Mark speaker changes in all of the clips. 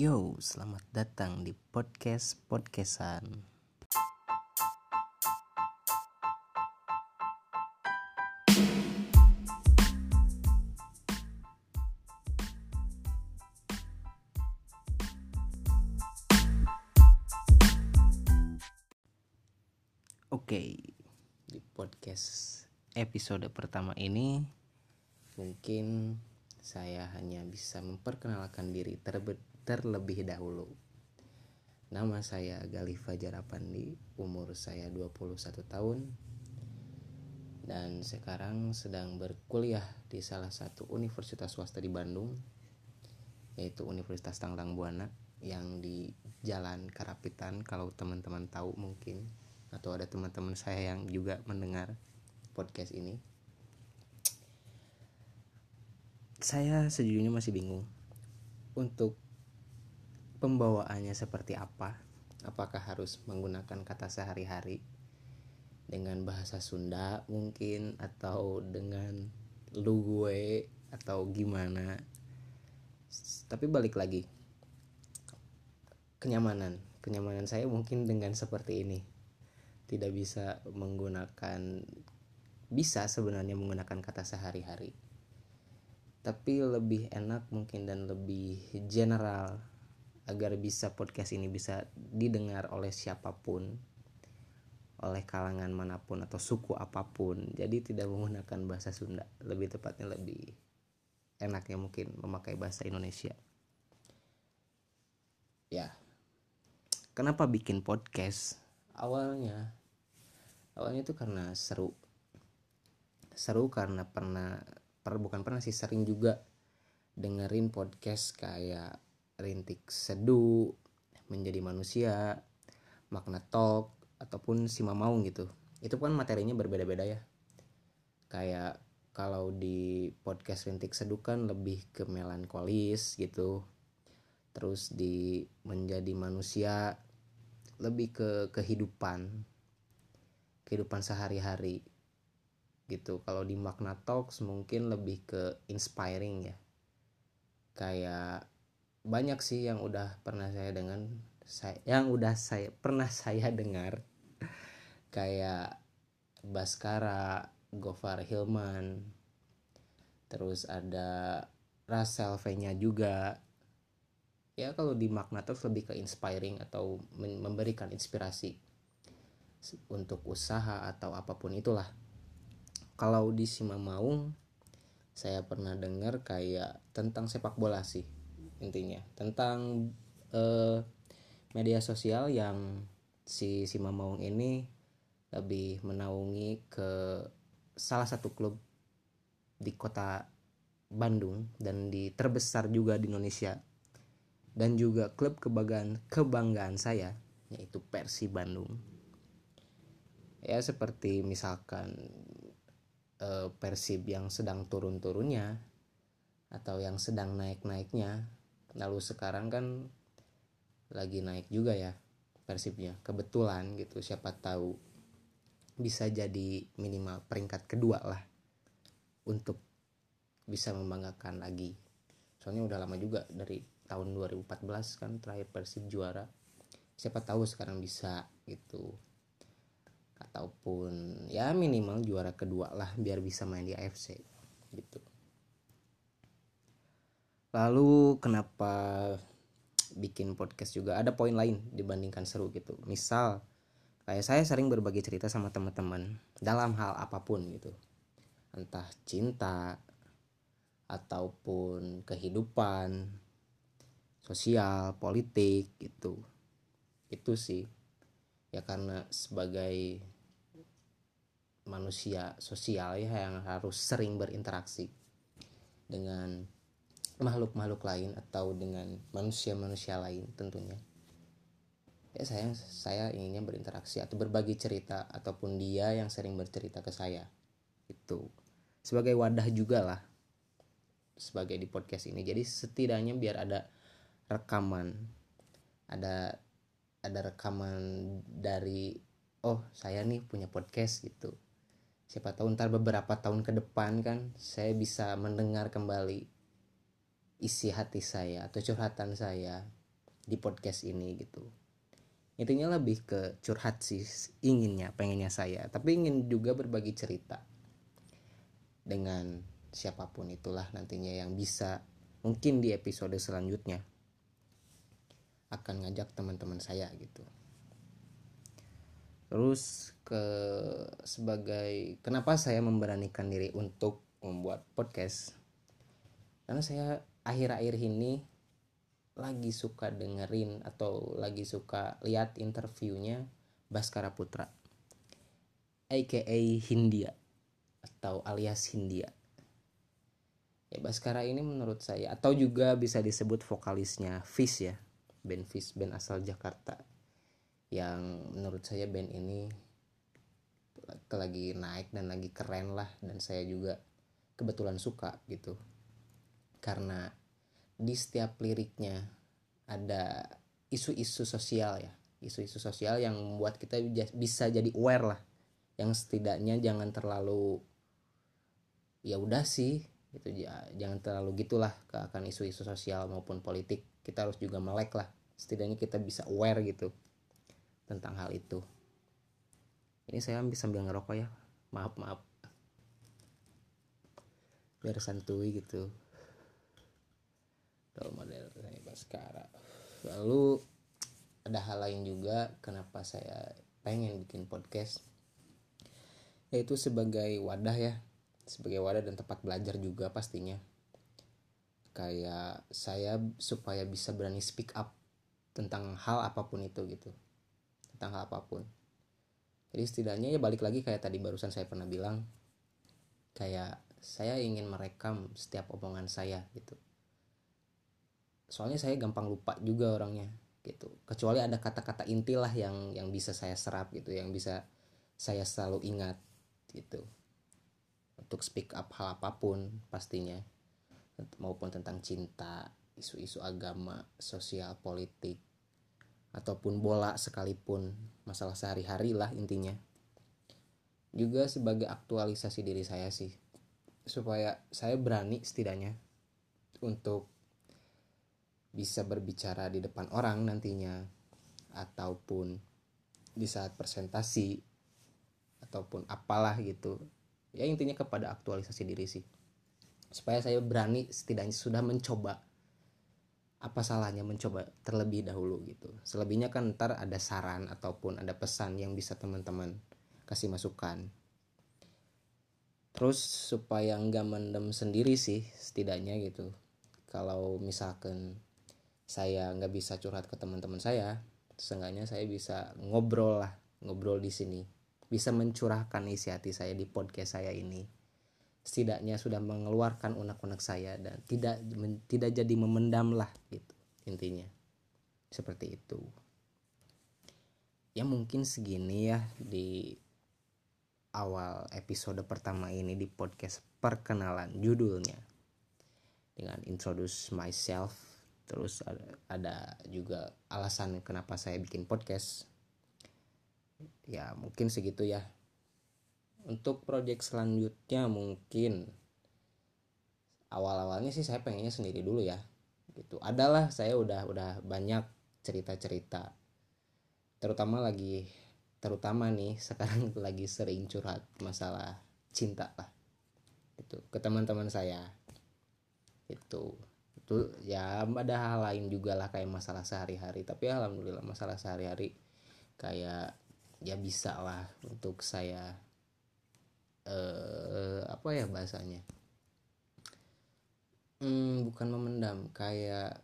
Speaker 1: Yo, selamat datang di podcast podcastan. Oke, di podcast episode pertama ini mungkin saya hanya bisa memperkenalkan diri terbe- terlebih dahulu. Nama saya Gali Fajar Apandi, umur saya 21 tahun. Dan sekarang sedang berkuliah di salah satu universitas swasta di Bandung yaitu Universitas Tanglang Buana yang di Jalan Karapitan kalau teman-teman tahu mungkin atau ada teman-teman saya yang juga mendengar podcast ini. Saya sejujurnya masih bingung. Untuk pembawaannya seperti apa? Apakah harus menggunakan kata sehari-hari? Dengan bahasa Sunda mungkin atau dengan lu gue atau gimana? Tapi balik lagi kenyamanan. Kenyamanan saya mungkin dengan seperti ini. Tidak bisa menggunakan bisa sebenarnya menggunakan kata sehari-hari. Tapi lebih enak mungkin dan lebih general agar bisa podcast ini bisa didengar oleh siapa pun oleh kalangan mana pun atau suku apa pun. Jadi tidak menggunakan bahasa Sunda lebih tepatnya lebih enaknya mungkin memakai bahasa Indonesia. Ya. Kenapa bikin podcast? Awalnya awalnya itu karena seru. Seru karena pernah per, bukan pernah sih sering juga dengerin podcast kayak rintik seduh menjadi manusia makna talk ataupun si mamaung gitu. Itu kan materinya berbeda-beda ya. Kayak kalau di podcast rintik seduh kan lebih ke melankolis gitu. Terus di menjadi manusia lebih ke kehidupan. Kehidupan sehari-hari gitu. Kalau di makna talks mungkin lebih ke inspiring ya. Kayak banyak sih yang udah pernah saya dengan saya yang udah saya pernah saya dengar kayak Baskara, Gofar Hilman, terus ada Russell V-nya juga. Ya kalau di makna talks lebih ke inspiring atau memberikan inspirasi untuk usaha atau apa pun itulah. Kalau di Sima Maung saya pernah dengar kayak tentang sepak bola sih intinya. Tentang eh, media sosial yang si Sima Maung ini lebih menaungi ke salah satu klub di kota Bandung dan di terbesar juga di Indonesia. Dan juga klub kebanggaan kebanggaan saya yaitu Persi Bandung. Ya seperti misalkan eh, Persib yang sedang turun-turunnya atau yang sedang naik-naiknya lalu sekarang kan lagi naik juga ya Persibnya. Kebetulan gitu siapa tahu bisa jadi minimal peringkat kedua lah untuk bisa membanggakan lagi. Soalnya udah lama juga dari tahun 2014 kan terakhir Persib juara. Siapa tahu sekarang bisa gitu. Ataupun ya minimal juara kedua lah biar bisa main di AFC gitu lalu kenapa bikin podcast juga ada poin lain dibandingkan seru gitu? Misal kayak saya sering berbagi cerita sama teman-teman dalam hal apa pun gitu. Entah cinta ataupun kehidupan sosial politik gitu. Itu sih. Ya karena sebagai manusia sosial ya yang harus sering berinteraksi dengan makhluk-makhluk lain atau dengan manusia-manusia lain tentunya. Ya saya saya inginnya berinteraksi atau berbagi cerita ataupun dia yang sering bercerita ke saya. Itu. Sebagai wadah juga lah. Sebagai di podcast ini. Jadi setidaknya biar ada rekaman. Ada ada rekaman dari oh saya nih punya podcast gitu. Siapa tahu ntar beberapa tahun ke depan kan saya bisa mendengar kembali isi hati saya atau curhatan saya di podcast ini gitu. Intinya lebih ke curhat sih inginnya pengennya saya. Tapi ingin juga berbagi cerita dengan siapa pun itulah nantinya yang bisa mungkin di episode selanjutnya akan ngajak teman-teman saya gitu. Terus ke sebagai kenapa saya memberanikan diri untuk membuat podcast? Karena saya akhir-akhir ini lagi suka dengerin atau lagi suka lihat interviewnya Baskara Putra aka Hindia atau alias Hindia. Ya Baskara ini menurut saya atau juga bisa disebut vokalisnya Fish ya band Fish band asal Jakarta yang menurut saya band ini lagi naik dan lagi keren lah dan saya juga kebetulan suka gitu. Karena di setiap liriknya ada isu-isu sosial ya. Isu-isu sosial yang membuat kita bisa jadi aware lah. Yang setidaknya jangan terlalu ya udah sih gitu. Jangan terlalu gitulah ke akan isu-isu sosial maupun politik. Kita harus juga melek lah. Setidaknya kita bisa aware gitu tentang hal itu. Ini saya ambil sambil ngerokok ya. Maaf maaf. Biar santuy gitu role model saya Baskara lalu ada hal lain juga kenapa saya pengen bikin podcast. Yaitu sebagai wadah ya. Sebagai wadah dan tempat belajar juga pastinya. Kayak saya supaya bisa berani speak up tentang hal apa pun itu gitu. Tentang hal apa pun. Jadi setidaknya ya balik lagi kayak tadi barusan saya pernah bilang kayak saya ingin merekam setiap omongan saya gitu soalnya saya gampang lupa juga orangnya gitu. Kecuali ada kata-kata inti lah yang yang bisa saya serap gitu yang bisa saya selalu ingat gitu. Untuk speak up hal apa pun pastinya. Maupun tentang cinta isu-isu agama sosial politik ataupun bola sekalipun masalah sehari-hari lah intinya. Juga sebagai aktualisasi diri saya sih supaya saya berani setidaknya untuk bisa berbicara di depan orang nantinya ataupun di saat presentasi ataupun apalah gitu. Ya intinya kepada aktualisasi diri sih. Supaya saya berani setidaknya sudah mencoba apa salahnya mencoba terlebih dahulu gitu. Selebihnya kan ntar ada saran ataupun ada pesan yang bisa teman-teman kasih masukan. Terus supaya nggak mendem sendiri sih setidaknya gitu. Kalau misalkan saya nggak bisa curhat ke teman-teman saya seenggaknya saya bisa ngobrol lah ngobrol di sini. Bisa mencurahkan isi hati saya di podcast saya ini. Setidaknya sudah mengeluarkan unek-unek saya dan tidak men, tidak jadi memendam lah gitu intinya. Seperti itu. Ya mungkin segini ya di awal episode pertama ini di podcast perkenalan judulnya. Dengan introduce myself terus ada, juga alasan kenapa saya bikin podcast. Ya mungkin segitu ya. Untuk project selanjutnya mungkin awal-awalnya sih saya pengennya sendiri dulu ya gitu. Adalah saya udah udah banyak cerita-cerita. Terutama lagi terutama nih sekarang lagi sering curhat masalah cinta lah itu ke teman-teman saya itu itu ya ada hal lain juga lah kayak masalah sehari-hari. Tapi alhamdulillah masalah sehari-hari kayak ya bisa lah untuk saya eh apa ya bahasanya? Hmm, bukan memendam kayak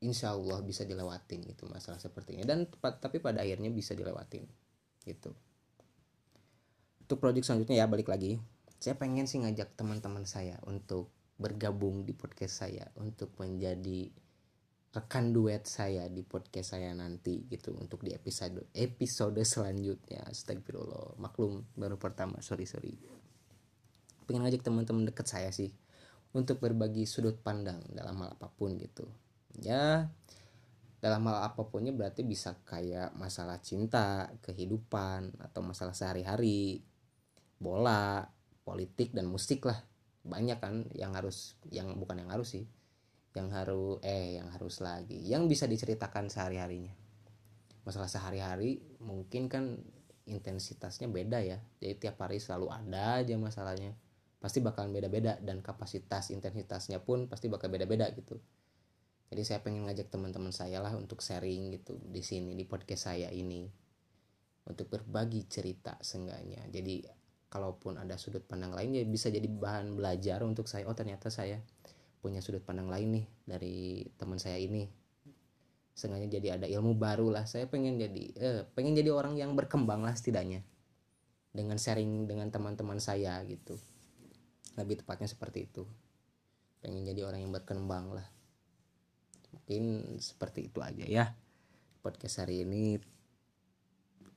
Speaker 1: insya Allah bisa dilewatin gitu masalah sepertinya. Dan tapi pada akhirnya bisa dilewatin gitu. Untuk project selanjutnya ya balik lagi. Saya pengen sih ngajak teman-teman saya untuk bergabung di podcast saya untuk menjadi rekan duet saya di podcast saya nanti gitu untuk di episode episode selanjutnya. Astagfirullah. Maklum baru pertama. Sorry sorry. Pengen ngajak teman-teman deket saya sih untuk berbagi sudut pandang dalam hal apa pun gitu. Ya dalam hal apapunnya berarti bisa kayak masalah cinta kehidupan atau masalah sehari-hari bola politik dan musik lah banyak kan yang harus yang bukan yang harus sih yang harus eh yang harus lagi yang bisa diceritakan sehari harinya masalah sehari-hari mungkin kan intensitasnya beda ya jadi tiap hari selalu ada aja masalahnya. Pasti bakalan beda-beda dan kapasitas intensitasnya pun pasti bakal beda-beda gitu. Jadi saya pengen ngajak teman-teman saya lah untuk sharing gitu di sini di podcast saya ini. Untuk berbagi cerita seenggaknya. Jadi kalaupun ada sudut pandang lain ya bisa jadi bahan belajar untuk saya oh ternyata saya punya sudut pandang lain nih dari teman saya ini. Seenggaknya jadi ada ilmu baru lah. Saya pengen jadi eh, pengen jadi orang yang berkembang lah setidaknya dengan sharing dengan teman-teman saya gitu. Lebih tepatnya seperti itu. Pengen jadi orang yang berkembang lah. Mungkin seperti itu aja ya podcast hari ini.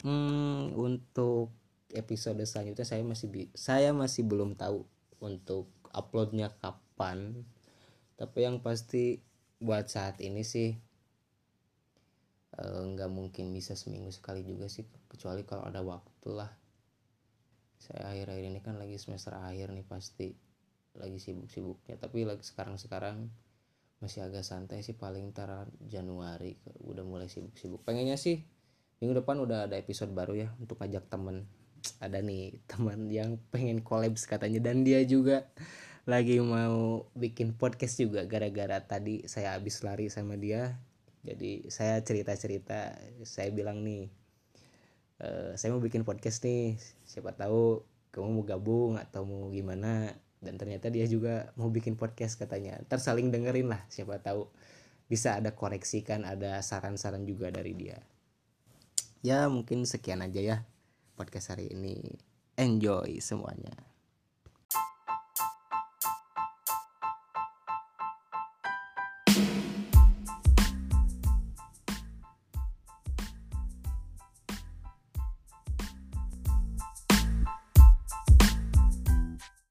Speaker 1: Hmm, untuk episode selanjutnya saya masih saya masih belum tahu untuk uploadnya kapan. Tapi yang pasti buat saat ini sih eh, nggak uh, mungkin bisa seminggu sekali juga sih kecuali kalau ada waktu lah. Saya akhir-akhir ini kan lagi semester akhir nih pasti lagi sibuk-sibuknya. Tapi lagi sekarang-sekarang masih agak santai sih paling ntar Januari udah mulai sibuk-sibuk. Pengennya sih minggu depan udah ada episode baru ya untuk ajak temen ada nih teman yang pengen collabs katanya. Dan dia juga lagi mau bikin podcast juga gara-gara tadi saya habis lari sama dia. Jadi saya cerita-cerita. Saya bilang nih e, saya mau bikin podcast nih. Siapa tahu kamu mau gabung atau mau gimana. Dan ternyata dia juga mau bikin podcast katanya. Tersaling dengerin lah siapa tahu bisa ada koreksi kan ada saran-saran juga dari dia. Ya mungkin sekian aja ya podcast hari ini. Enjoy semuanya